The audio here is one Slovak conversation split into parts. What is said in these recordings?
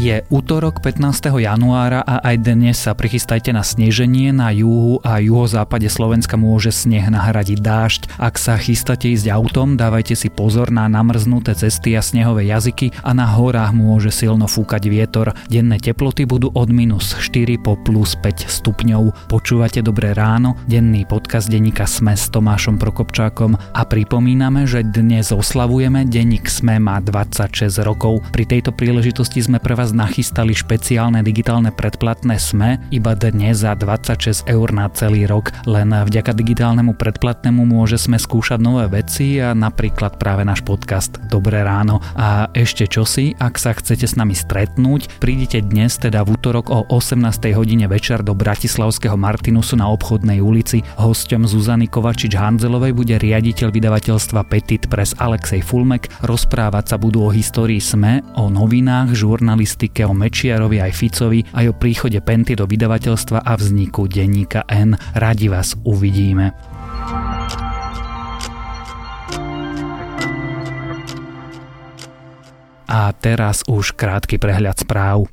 Je útorok 15. januára a aj dnes sa prichystajte na sneženie. Na juhu a juhozápade Slovenska môže sneh nahradiť dážď. Ak sa chystáte ísť autom, dávajte si pozor na namrznuté cesty a snehové jazyky a na horách môže silno fúkať vietor. Denné teploty budú od minus 4 po plus 5 stupňov. Počúvate Dobré ráno, denný podcast denníka Sme s Tomášom Prokopčákom a pripomíname, že dnes oslavujeme, denník Sme má 26 rokov. Pri tejto príležitosti sme pre vás teraz nachystali špeciálne digitálne predplatné SME iba dnes za 26 eur na celý rok. Len vďaka digitálnemu predplatnému môže sme skúšať nové veci a napríklad práve náš podcast Dobré ráno. A ešte čosi, ak sa chcete s nami stretnúť, prídite dnes, teda v útorok o 18. hodine večer do Bratislavského Martinusu na obchodnej ulici. Hosťom Zuzany Kovačič-Hanzelovej bude riaditeľ vydavateľstva Petit Press Alexej Fulmek. Rozprávať sa budú o histórii SME, o novinách, žurnalistike štatistike o Mečiarovi aj Ficovi aj o príchode Penty do vydavateľstva a vzniku denníka N. Radi vás uvidíme. A teraz už krátky prehľad správ.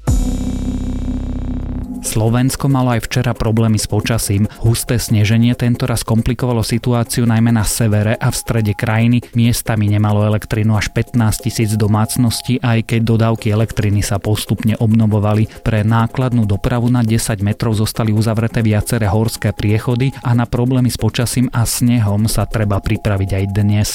Slovensko malo aj včera problémy s počasím. Husté sneženie tento raz komplikovalo situáciu najmä na severe a v strede krajiny. Miestami nemalo elektrinu až 15 tisíc domácností, aj keď dodávky elektriny sa postupne obnovovali. Pre nákladnú dopravu na 10 metrov zostali uzavreté viaceré horské priechody a na problémy s počasím a snehom sa treba pripraviť aj dnes.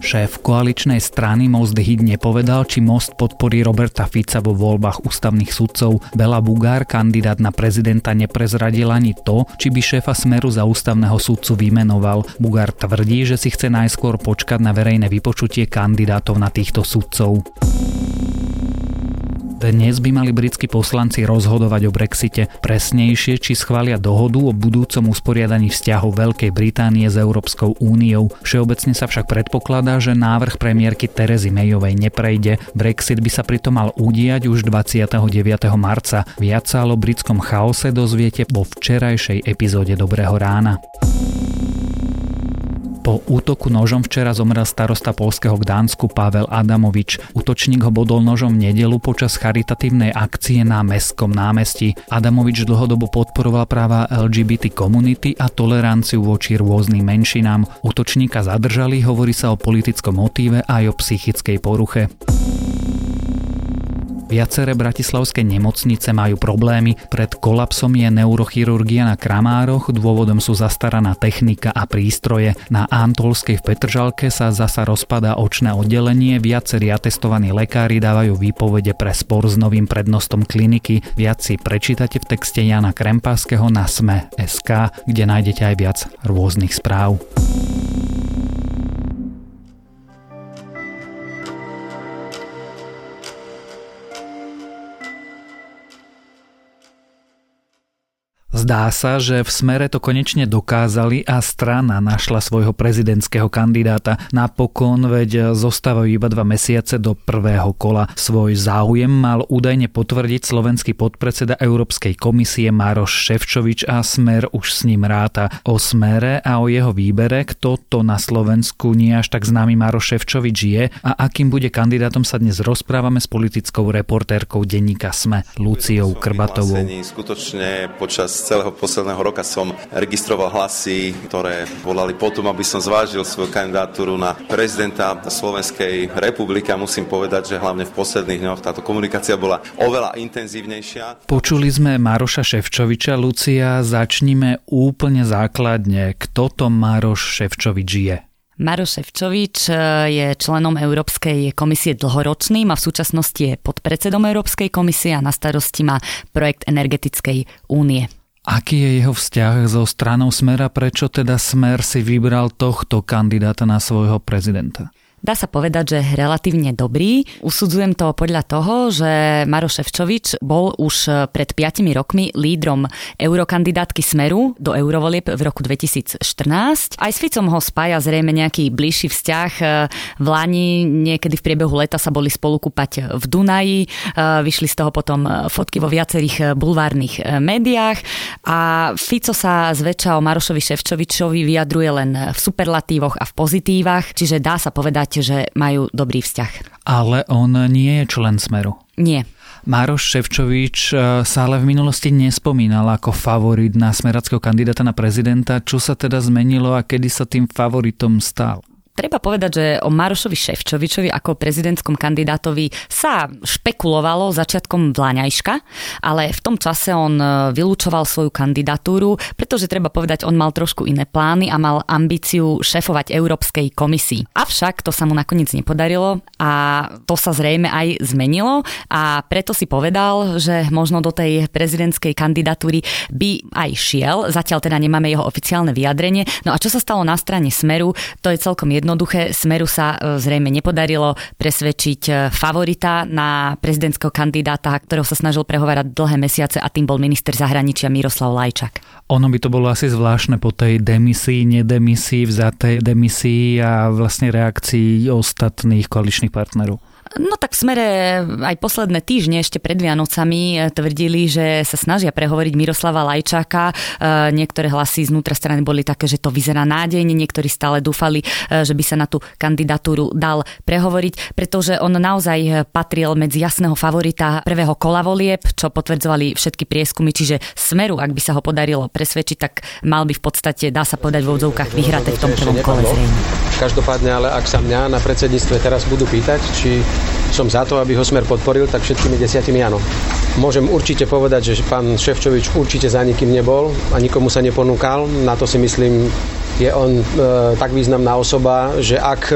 Šéf koaličnej strany Most Hid nepovedal, či Most podporí Roberta Fica vo voľbách ústavných sudcov. Bela Bugár, kandidát na prezidenta, neprezradil ani to, či by šéfa Smeru za ústavného sudcu vymenoval. Bugár tvrdí, že si chce najskôr počkať na verejné vypočutie kandidátov na týchto sudcov. Dnes by mali britskí poslanci rozhodovať o Brexite, presnejšie, či schvália dohodu o budúcom usporiadaní vzťahov Veľkej Británie s Európskou úniou. Všeobecne sa však predpokladá, že návrh premiérky Terezy Mayovej neprejde. Brexit by sa pritom mal udiať už 29. marca. Viac sa o britskom chaose dozviete vo včerajšej epizóde Dobrého rána. Po útoku nožom včera zomrel starosta polského Gdansku Pavel Adamovič. Útočník ho bodol nožom v nedelu počas charitatívnej akcie na Mestskom námestí. Adamovič dlhodobo podporoval práva LGBT komunity a toleranciu voči rôznym menšinám. Útočníka zadržali, hovorí sa o politickom motíve aj o psychickej poruche. Viaceré bratislavské nemocnice majú problémy. Pred kolapsom je neurochirurgia na Kramároch, dôvodom sú zastaraná technika a prístroje. Na Antolskej v Petržalke sa zasa rozpadá očné oddelenie, viacerí atestovaní lekári dávajú výpovede pre spor s novým prednostom kliniky. Viac si prečítate v texte Jana Krempáského na Sme.sk, kde nájdete aj viac rôznych správ. Zdá sa, že v smere to konečne dokázali a strana našla svojho prezidentského kandidáta. Napokon, veď zostávajú iba dva mesiace do prvého kola. Svoj záujem mal údajne potvrdiť slovenský podpredseda Európskej komisie Maroš Ševčovič a smer už s ním ráta. O smere a o jeho výbere, kto to na Slovensku nie až tak známy Maroš Ševčovič je a akým bude kandidátom sa dnes rozprávame s politickou reportérkou denníka SME Luciou Krbatovou. Skutočne počas celého posledného roka som registroval hlasy, ktoré volali potom, aby som zvážil svoju kandidatúru na prezidenta Slovenskej republiky a musím povedať, že hlavne v posledných dňoch táto komunikácia bola oveľa intenzívnejšia. Počuli sme Maroša Ševčoviča. Lucia, začnime úplne základne. Kto to Maroš Ševčovič je? Maroš Ševčovič eh, je členom Európskej komisie dlhoročným a v súčasnosti je podpredsedom Európskej komisie a na starosti má projekt Energetickej únie. Aký je jeho vzťah so stranou Smera? Prečo teda Smer si vybral tohto kandidáta na svojho prezidenta? Dá sa povedať, že relatívne dobrý. Usudzujem to podľa toho, že Maro Ševčovič bol už pred 5 rokmi lídrom eurokandidátky Smeru do eurovolieb v roku 2014. Aj s Ficom ho spája zrejme nejaký bližší vzťah. V Lani niekedy v priebehu leta sa boli spolu kúpať v Dunaji. Vyšli z toho potom fotky vo viacerých bulvárnych médiách a Fico sa zväčša o Marošovi Ševčovičovi vyjadruje len v superlatívoch a v pozitívach, čiže dá sa povedať, povedať, že majú dobrý vzťah. Ale on nie je člen Smeru. Nie. Mároš Ševčovič e, sa ale v minulosti nespomínal ako favorit na smerackého kandidáta na prezidenta. Čo sa teda zmenilo a kedy sa tým favoritom stal? Treba povedať, že o Marošovi Ševčovičovi ako prezidentskom kandidátovi sa špekulovalo začiatkom Vláňajška, ale v tom čase on e, vylúčoval svoju kandidatúru, pretože treba povedať, on mal trošku iné plány a mal ambíciu šefovať Európskej komisii. Avšak to sa mu nakoniec nepodarilo a to sa zrejme aj zmenilo a preto si povedal, že možno do tej prezidentskej kandidatúry by aj šiel. Zatiaľ teda nemáme jeho oficiálne vyjadrenie. No a čo sa stalo na strane Smeru, to je celkom jedno jednoduché. Smeru sa e, zrejme nepodarilo presvedčiť e, favorita na prezidentského kandidáta, ktorého sa snažil prehovárať dlhé mesiace a tým bol minister zahraničia Miroslav Lajčak. Ono by to bolo asi zvláštne po tej demisii, nedemisii, vzatej demisii a vlastne reakcii ostatných koaličných partnerov. No tak v smere aj posledné týždne ešte pred Vianocami e, tvrdili, že sa snažia prehovoriť Miroslava Lajčáka. E, niektoré hlasy znútra strany boli také, že to vyzerá nádejne, niektorí stále dúfali, e, že by sa na tú kandidatúru dal prehovoriť, pretože on naozaj patril medzi jasného favorita prvého kola volieb, čo potvrdzovali všetky prieskumy, čiže Smeru, ak by sa ho podarilo presvedčiť, tak mal by v podstate, dá sa povedať v odzovkách, vyhraté v tom prvom kole zrejme. Každopádne, ale ak sa mňa na predsedníctve teraz budú pýtať, či som za to, aby ho Smer podporil, tak všetkými desiatimi áno. Môžem určite povedať, že pán Ševčovič určite za nikým nebol a nikomu sa neponúkal. Na to si myslím, je on e, tak významná osoba, že ak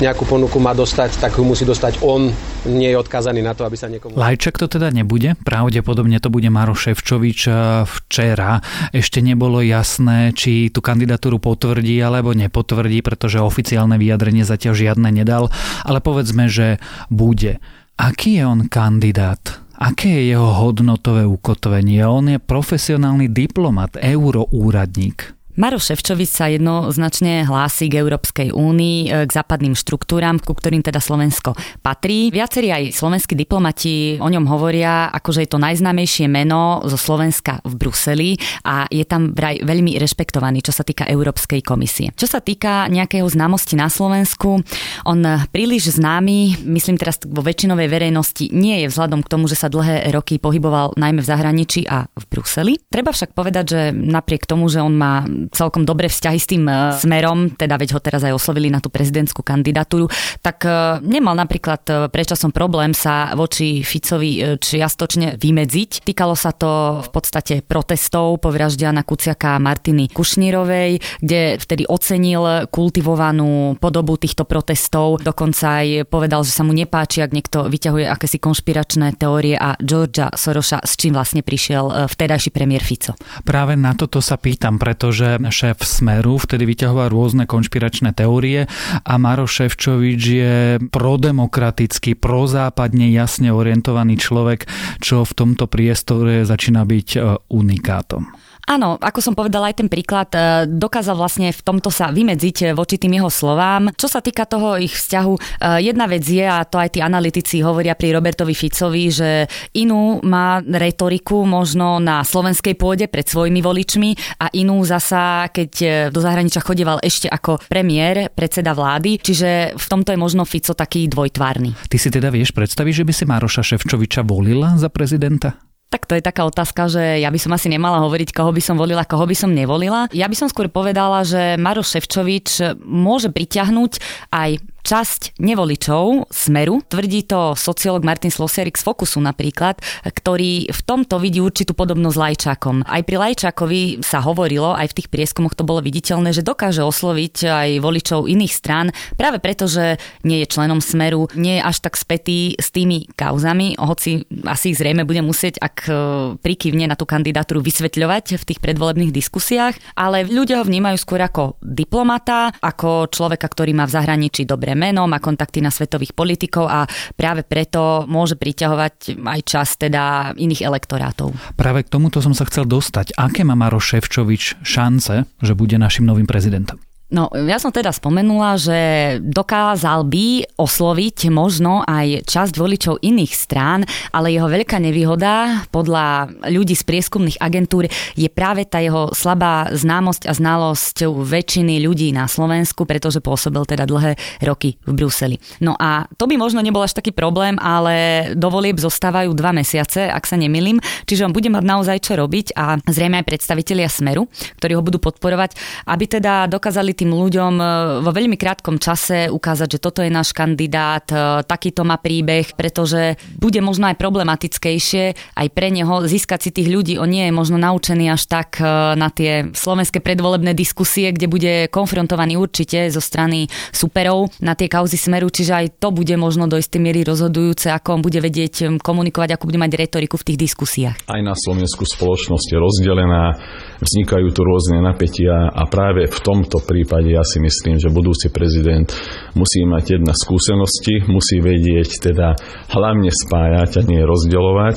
nejakú ponuku má dostať, tak ju musí dostať on. Nie je odkázaný na to, aby sa niekomu... Lajček to teda nebude? Pravdepodobne to bude Maro Ševčovič e, včera. Ešte nebolo jasné, či tú kandidatúru potvrdí alebo nepotvrdí, pretože oficiálne vyjadrenie zatiaľ žiadne nedal. Ale povedzme, že bude. Aký je on kandidát? Aké je jeho hodnotové ukotvenie? On je profesionálny diplomat, euroúradník. Maroš Ševčovič sa jednoznačne hlási k Európskej únii, e, k západným štruktúram, ku ktorým teda Slovensko patrí. Viacerí aj slovenskí diplomati o ňom hovoria, ako že je to najznámejšie meno zo Slovenska v Bruseli a je tam vraj veľmi rešpektovaný, čo sa týka Európskej komisie. Čo sa týka nejakého známosti na Slovensku, on príliš známy, myslím teraz vo väčšinovej verejnosti, nie je vzhľadom k tomu, že sa dlhé roky pohyboval najmä v zahraničí a v Bruseli. Treba však povedať, že napriek tomu, že on má celkom dobré vzťahy s tým e, smerom, teda veď ho teraz aj oslovili na tú prezidentskú kandidatúru, tak e, nemal napríklad e, prečasom problém sa voči Ficovi čiastočne vymedziť. Týkalo sa to v podstate protestov po vražde Jana Kuciaka Martiny Kušnírovej, kde vtedy ocenil kultivovanú podobu týchto protestov. Dokonca aj povedal, že sa mu nepáči, ak niekto vyťahuje akési konšpiračné teórie a Georgia Soroša, s čím vlastne prišiel vtedajší premiér Fico. Práve na toto sa pýtam, pretože šéf Smeru vtedy vyťahoval rôzne konšpiračné teórie a Maro Ševčovič je prodemokratický, prozápadne jasne orientovaný človek, čo v tomto priestore začína byť e, unikátom. Áno, ako som povedala aj ten príklad, e, dokázal vlastne v tomto sa vymedziť e, voči tým jeho slovám. Čo sa týka toho ich vzťahu, e, jedna vec je, a to aj tí analytici hovoria pri Robertovi Ficovi, že inú má retoriku možno na slovenskej pôde pred svojimi voličmi a inú zasa, keď do zahraničia chodieval ešte ako premiér, predseda vlády, čiže v tomto je možno Fico taký dvojtvárny. Ty si teda vieš predstaviť, že by si Mároša Ševčoviča volila za prezidenta? Tak to je taká otázka, že ja by som asi nemala hovoriť, koho by som volila, koho by som nevolila. Ja by som skôr povedala, že Maroš Ševčovič môže priťahnuť aj časť nevoličov Smeru, tvrdí to sociológ Martin Slosiarik z Fokusu napríklad, ktorý v tomto vidí určitú podobnosť Lajčákom. Aj pri Lajčákovi sa hovorilo, aj v tých prieskumoch to bolo viditeľné, že dokáže osloviť aj voličov iných strán, práve preto, že nie je členom Smeru, nie je až tak spätý s tými kauzami, hoci asi zrejme bude musieť, ak e, prikyvne na tú kandidatúru vysvetľovať v tých predvolebných diskusiách, ale ľudia ho vnímajú skôr ako diplomata, ako človeka, ktorý má v zahraničí dobré dobré meno, má kontakty na svetových politikov a práve preto môže priťahovať aj čas teda iných elektorátov. Práve k tomuto som sa chcel dostať. Aké má Maro Ševčovič šance, že bude našim novým prezidentom? No, ja som teda spomenula, že dokázal by osloviť možno aj časť voličov iných strán, ale jeho veľká nevýhoda podľa ľudí z prieskumných agentúr je práve tá jeho slabá známosť a znalosť väčšiny ľudí na Slovensku, pretože pôsobil teda dlhé roky v Bruseli. No a to by možno nebol až taký problém, ale do volieb zostávajú dva mesiace, ak sa nemilím, čiže on bude mať naozaj čo robiť a zrejme aj predstavitelia Smeru, ktorí ho budú podporovať, aby teda dokázali tým ľuďom e, vo veľmi krátkom čase ukázať, že toto je náš kandidát, e, takýto má príbeh, pretože bude možno aj problematickejšie aj pre neho získať si tých ľudí. On nie je možno naučený až tak e, na tie slovenské predvolebné diskusie, kde bude konfrontovaný určite zo strany superov na tie kauzy smeru, čiže aj to bude možno do istej miery rozhodujúce, ako on bude vedieť komunikovať, ako bude mať retoriku v tých diskusiách. Aj na Slovensku spoločnosť je rozdelená, vznikajú tu rôzne napätia a práve v tomto prípade prípade ja si myslím, že budúci prezident musí mať jedna skúsenosti, musí vedieť teda hlavne spájať a nie rozdeľovať.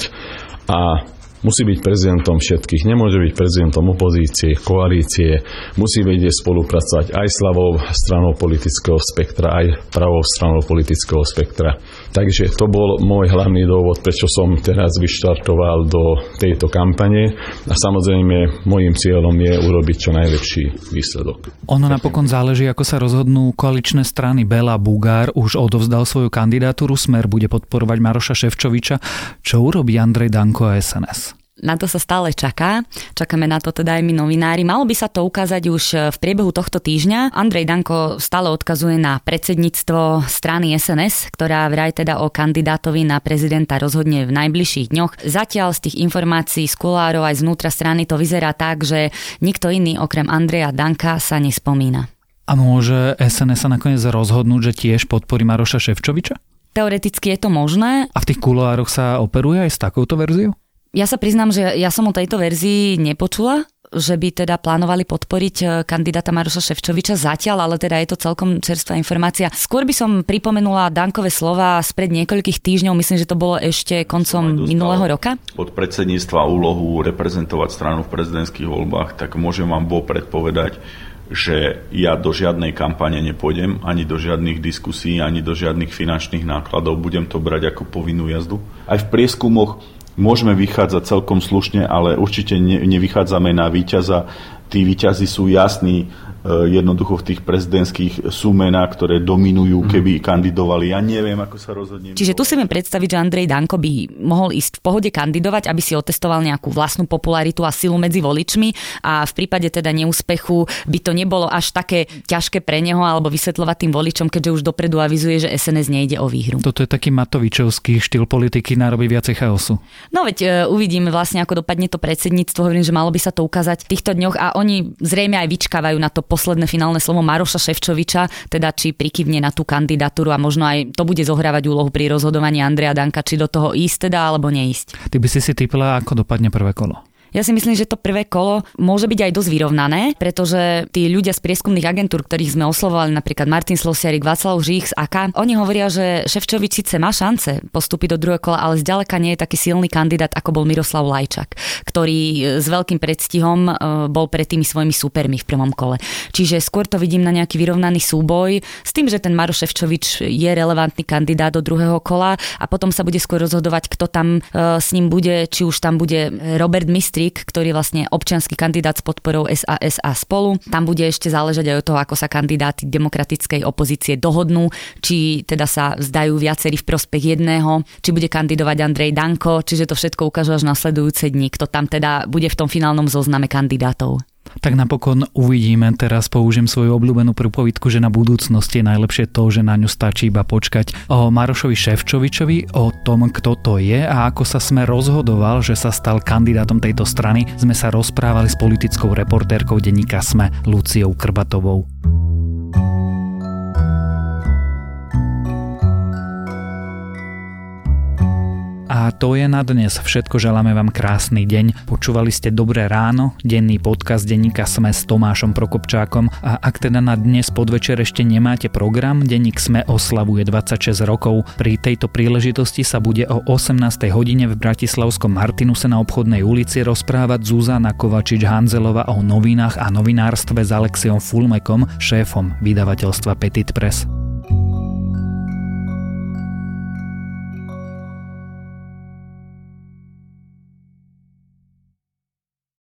A musí byť prezidentom všetkých, nemôže byť prezidentom opozície, koalície, musí vedieť spolupracovať aj s ľavou stranou politického spektra, aj pravou stranou politického spektra. Takže to bol môj hlavný dôvod, prečo som teraz vyštartoval do tejto kampane a samozrejme môjim cieľom je urobiť čo najlepší výsledok. Ono napokon záleží, ako sa rozhodnú koaličné strany. Bela Bugár už odovzdal svoju kandidatúru, Smer bude podporovať Maroša Ševčoviča. Čo urobí Andrej Danko a SNS? Na to sa stále čaká. Čakáme na to teda aj my novinári. Malo by sa to ukázať už v priebehu tohto týždňa. Andrej Danko stále odkazuje na predsedníctvo strany SNS, ktorá vraj teda o kandidátovi na prezidenta rozhodne v najbližších dňoch. Zatiaľ z tých informácií z kulárov aj znútra strany to vyzerá tak, že nikto iný okrem Andreja Danka sa nespomína. A môže SNS sa nakoniec rozhodnúť, že tiež podporí Maroša Ševčoviča? Teoreticky je to možné. A v tých kuloároch sa operuje aj s takouto verziou? Ja sa priznám, že ja som o tejto verzii nepočula, že by teda plánovali podporiť e, kandidáta Maroša Ševčoviča zatiaľ, ale teda je to celkom čerstvá informácia. Skôr by som pripomenula Dankové slova spred niekoľkých týždňov, myslím, že to bolo ešte koncom minulého roka. Od predsedníctva úlohu reprezentovať stranu v prezidentských voľbách, tak môžem vám bol predpovedať, že ja do žiadnej kampane nepôjdem, ani do žiadnych diskusí, ani do žiadnych finančných nákladov. Budem to brať ako povinnú jazdu. Aj v prieskumoch môžeme vychádzať celkom slušne, ale určite ne, nevychádzame na víťaza. Tí víťazi sú jasní, jednoducho v tých prezidentských sú mená, ktoré dominujú, mhm. keby kandidovali. Ja neviem, ako sa rozhodne. Čiže tu si viem predstaviť, že Andrej Danko by mohol ísť v pohode kandidovať, aby si otestoval nejakú vlastnú popularitu a silu medzi voličmi a v prípade teda neúspechu by to nebolo až také ťažké pre neho alebo vysvetľovať tým voličom, keďže už dopredu avizuje, že SNS nejde o výhru. Toto je taký Matovičovský štýl politiky, narobí viacej chaosu. No veď uh, uvidíme vlastne, ako dopadne to predsedníctvo. Hovorím, že malo by sa to ukázať v týchto dňoch a oni zrejme aj vyčkávajú na to posledné finálne slovo Maroša Ševčoviča, teda či prikyvne na tú kandidatúru a možno aj to bude zohrávať úlohu pri rozhodovaní Andreja Danka, či do toho ísť teda alebo neísť. Ty by si si typla, ako dopadne prvé kolo. Ja si myslím, že to prvé kolo môže byť aj dosť vyrovnané, pretože tí ľudia z prieskumných agentúr, ktorých sme oslovovali, napríklad Martin Slosiarik, Václav Žích z AK, oni hovoria, že Ševčovič síce má šance postúpiť do druhého kola, ale zďaleka nie je taký silný kandidát, ako bol Miroslav Lajčak, ktorý e, s veľkým predstihom e, bol pred tými svojimi supermi v prvom kole. Čiže skôr to vidím na nejaký vyrovnaný súboj s tým, že ten Maro Ševčovič je relevantný kandidát do druhého kola a potom sa bude skôr rozhodovať, kto tam e, s ním bude, či už tam bude Robert Mistri, Sulík, ktorý vlastne občianský kandidát s podporou SAS a spolu. Tam bude ešte záležať aj od toho, ako sa kandidáti demokratickej opozície dohodnú, či teda sa vzdajú viacerí v prospech jedného, či bude kandidovať Andrej Danko, čiže to všetko ukážu až nasledujúce dní, kto tam teda bude v tom finálnom zozname kandidátov. Tak napokon uvidíme, teraz použijem svoju obľúbenú prúpovidku, že na budúcnosti je najlepšie to, že na ňu stačí iba počkať. O Marošovi Ševčovičovi, o tom, kto to je a ako sa sme rozhodoval, že sa stal kandidátom tejto strany, sme sa rozprávali s politickou reportérkou denníka SME Luciou Krbatovou. A to je na dnes všetko, želáme vám krásny deň. Počúvali ste Dobré ráno, denný podcast denníka Sme s Tomášom Prokopčákom a ak teda na dnes podvečer ešte nemáte program, denník Sme oslavuje 26 rokov. Pri tejto príležitosti sa bude o 18. hodine v Bratislavskom Martinuse na obchodnej ulici rozprávať Zuzana Kovačič-Hanzelova o novinách a novinárstve s Alexiom Fulmekom, šéfom vydavateľstva Petit Press.